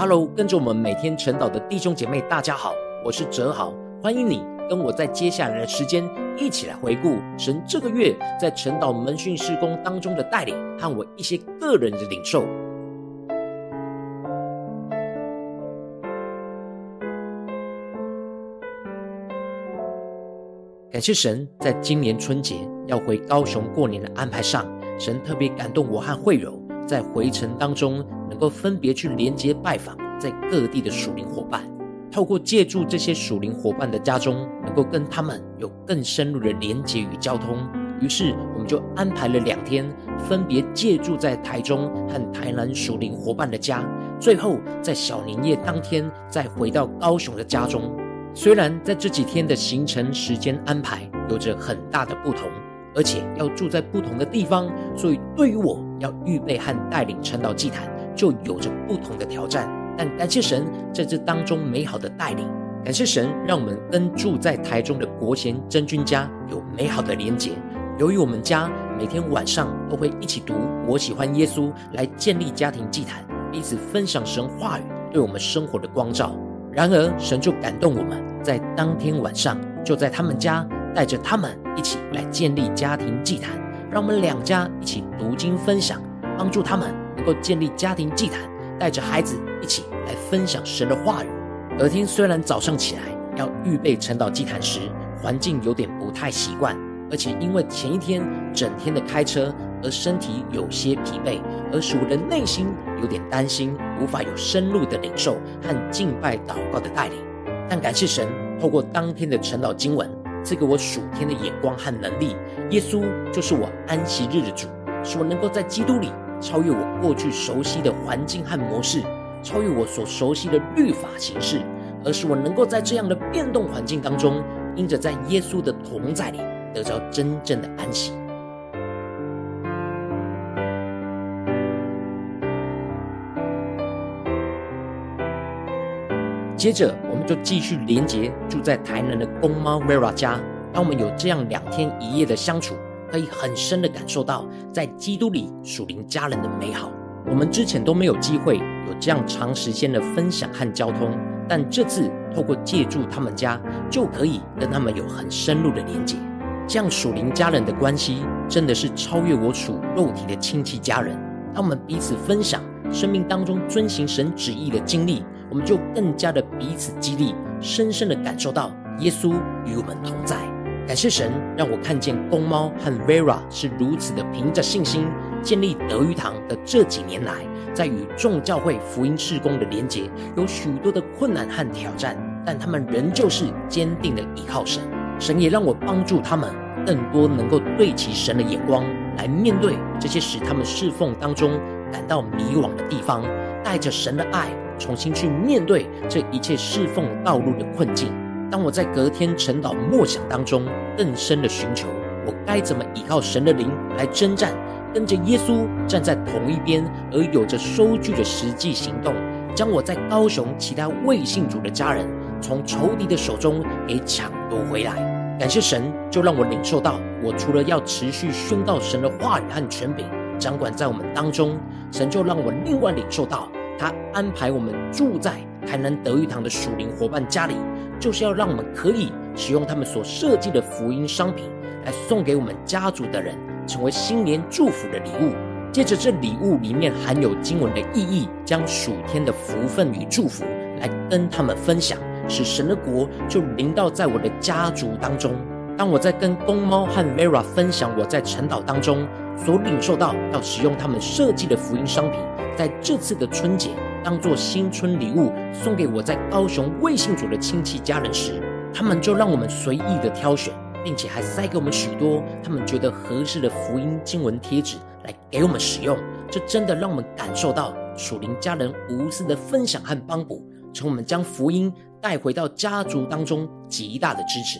Hello，跟着我们每天晨祷的弟兄姐妹，大家好，我是哲豪，欢迎你跟我在接下来的时间一起来回顾神这个月在晨祷门训事工当中的带领和我一些个人的领受。感谢神，在今年春节要回高雄过年的安排上，神特别感动我和慧柔。在回程当中，能够分别去连接拜访在各地的属灵伙伴，透过借助这些属灵伙伴的家中，能够跟他们有更深入的连接与交通。于是，我们就安排了两天，分别借住在台中和台南属灵伙伴的家，最后在小年夜当天再回到高雄的家中。虽然在这几天的行程时间安排有着很大的不同。而且要住在不同的地方，所以对于我要预备和带领晨祷祭坛，就有着不同的挑战。但感谢神在这当中美好的带领，感谢神让我们跟住在台中的国贤真君家有美好的连结。由于我们家每天晚上都会一起读《我喜欢耶稣》，来建立家庭祭坛，彼此分享神话语对我们生活的光照。然而，神就感动我们在当天晚上就在他们家。带着他们一起来建立家庭祭坛，让我们两家一起读经分享，帮助他们能够建立家庭祭坛，带着孩子一起来分享神的话语。而天虽然早上起来要预备晨祷祭坛时，环境有点不太习惯，而且因为前一天整天的开车而身体有些疲惫，而使我的内心有点担心，无法有深入的领受和敬拜祷告的带领。但感谢神，透过当天的晨祷经文。赐给我属天的眼光和能力，耶稣就是我安息日的主，使我能够在基督里超越我过去熟悉的环境和模式，超越我所熟悉的律法形式，而是我能够在这样的变动环境当中，因着在耶稣的同在里，得着真正的安息。接着，我们就继续连接住在台南的公猫 Vera 家。当我们有这样两天一夜的相处，可以很深的感受到在基督里属灵家人的美好。我们之前都没有机会有这样长时间的分享和交通，但这次透过借住他们家，就可以跟他们有很深入的连结。这样属灵家人的关系，真的是超越我属肉体的亲戚家人。当我们彼此分享生命当中遵行神旨意的经历。我们就更加的彼此激励，深深的感受到耶稣与我们同在。感谢神，让我看见公猫和 Vera 是如此的凭着信心建立德语堂的这几年来，在与众教会福音事工的连结，有许多的困难和挑战，但他们仍旧是坚定的依靠神。神也让我帮助他们更多能够对齐神的眼光，来面对这些使他们侍奉当中感到迷惘的地方，带着神的爱。重新去面对这一切侍奉道路的困境。当我在隔天晨祷默想当中，更深的寻求，我该怎么依靠神的灵来征战，跟着耶稣站在同一边，而有着收据的实际行动，将我在高雄其他未信主的家人从仇敌的手中给抢夺回来。感谢神，就让我领受到，我除了要持续宣告神的话语和权柄掌管在我们当中，神就让我另外领受到。他安排我们住在台南德育堂的属灵伙伴家里，就是要让我们可以使用他们所设计的福音商品，来送给我们家族的人，成为新年祝福的礼物。借着这礼物里面含有经文的意义，将属天的福分与祝福来跟他们分享，使神的国就临到在我的家族当中。当我在跟公猫和 Vera 分享我在晨祷当中所领受到要使用他们设计的福音商品，在这次的春节当做新春礼物送给我在高雄未信主的亲戚家人时，他们就让我们随意的挑选，并且还塞给我们许多他们觉得合适的福音经文贴纸来给我们使用。这真的让我们感受到属灵家人无私的分享和帮补，从我们将福音带回到家族当中极大的支持。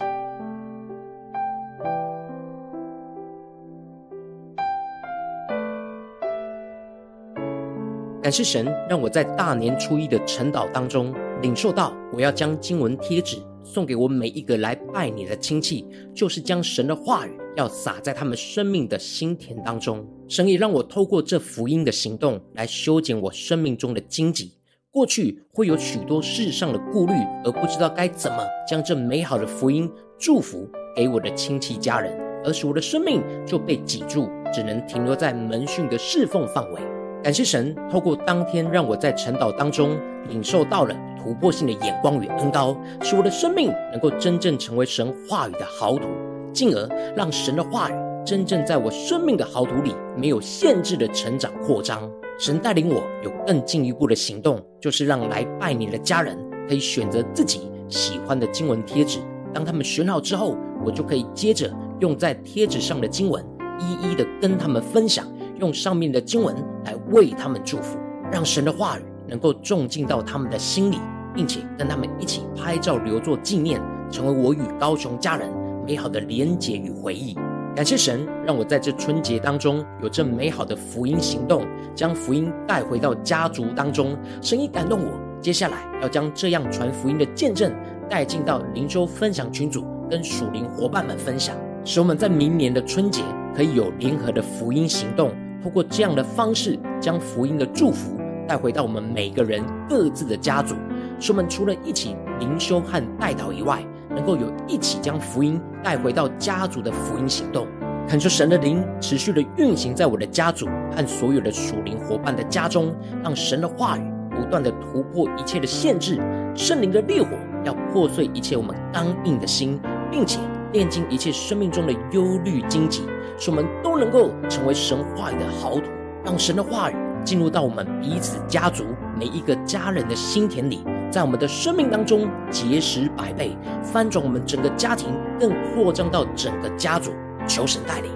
感谢神，让我在大年初一的晨祷当中领受到，我要将经文贴纸送给我每一个来拜你的亲戚，就是将神的话语要撒在他们生命的心田当中。神也让我透过这福音的行动来修剪我生命中的荆棘。过去会有许多世上的顾虑，而不知道该怎么将这美好的福音祝福给我的亲戚家人，而使我的生命就被挤住，只能停留在门训的侍奉范围。感谢神，透过当天让我在晨祷当中领受到了突破性的眼光与恩膏，使我的生命能够真正成为神话语的豪土，进而让神的话语真正在我生命的豪土里没有限制的成长扩张。神带领我有更进一步的行动，就是让来拜年的家人可以选择自己喜欢的经文贴纸。当他们选好之后，我就可以接着用在贴纸上的经文，一一的跟他们分享，用上面的经文来为他们祝福，让神的话语能够种进到他们的心里，并且跟他们一起拍照留作纪念，成为我与高雄家人美好的连结与回忆。感谢神，让我在这春节当中有这美好的福音行动，将福音带回到家族当中。神已感动我，接下来要将这样传福音的见证带进到灵修分享群组，跟属灵伙伴们分享，使我们在明年的春节可以有联合的福音行动，透过这样的方式，将福音的祝福带回到我们每个人各自的家族。使我们除了一起灵修和代祷以外，能够有一起将福音带回到家族的福音行动，恳求神的灵持续的运行在我的家族和所有的属灵伙伴的家中，让神的话语不断的突破一切的限制，圣灵的烈火要破碎一切我们刚硬的心，并且炼净一切生命中的忧虑荆棘，使我们都能够成为神话语的豪土，让神的话语。进入到我们彼此家族每一个家人的心田里，在我们的生命当中结实百倍，翻转我们整个家庭，更扩张到整个家族。求神带领。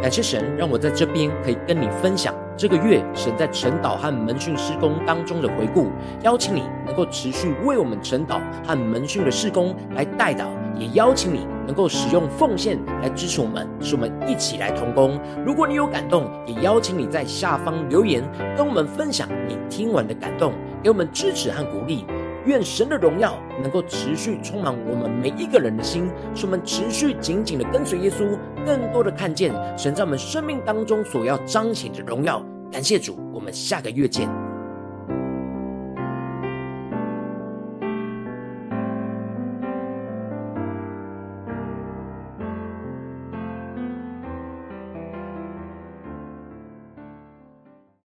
感谢神，让我在这边可以跟你分享这个月神在晨祷和门训施工当中的回顾，邀请你能够持续为我们晨祷和门训的施工来代祷，也邀请你能够使用奉献来支持我们，使我们一起来同工。如果你有感动，也邀请你在下方留言跟我们分享你听完的感动，给我们支持和鼓励。愿神的荣耀能够持续充满我们每一个人的心，使我们持续紧紧的跟随耶稣，更多的看见神在我们生命当中所要彰显的荣耀。感谢主，我们下个月见。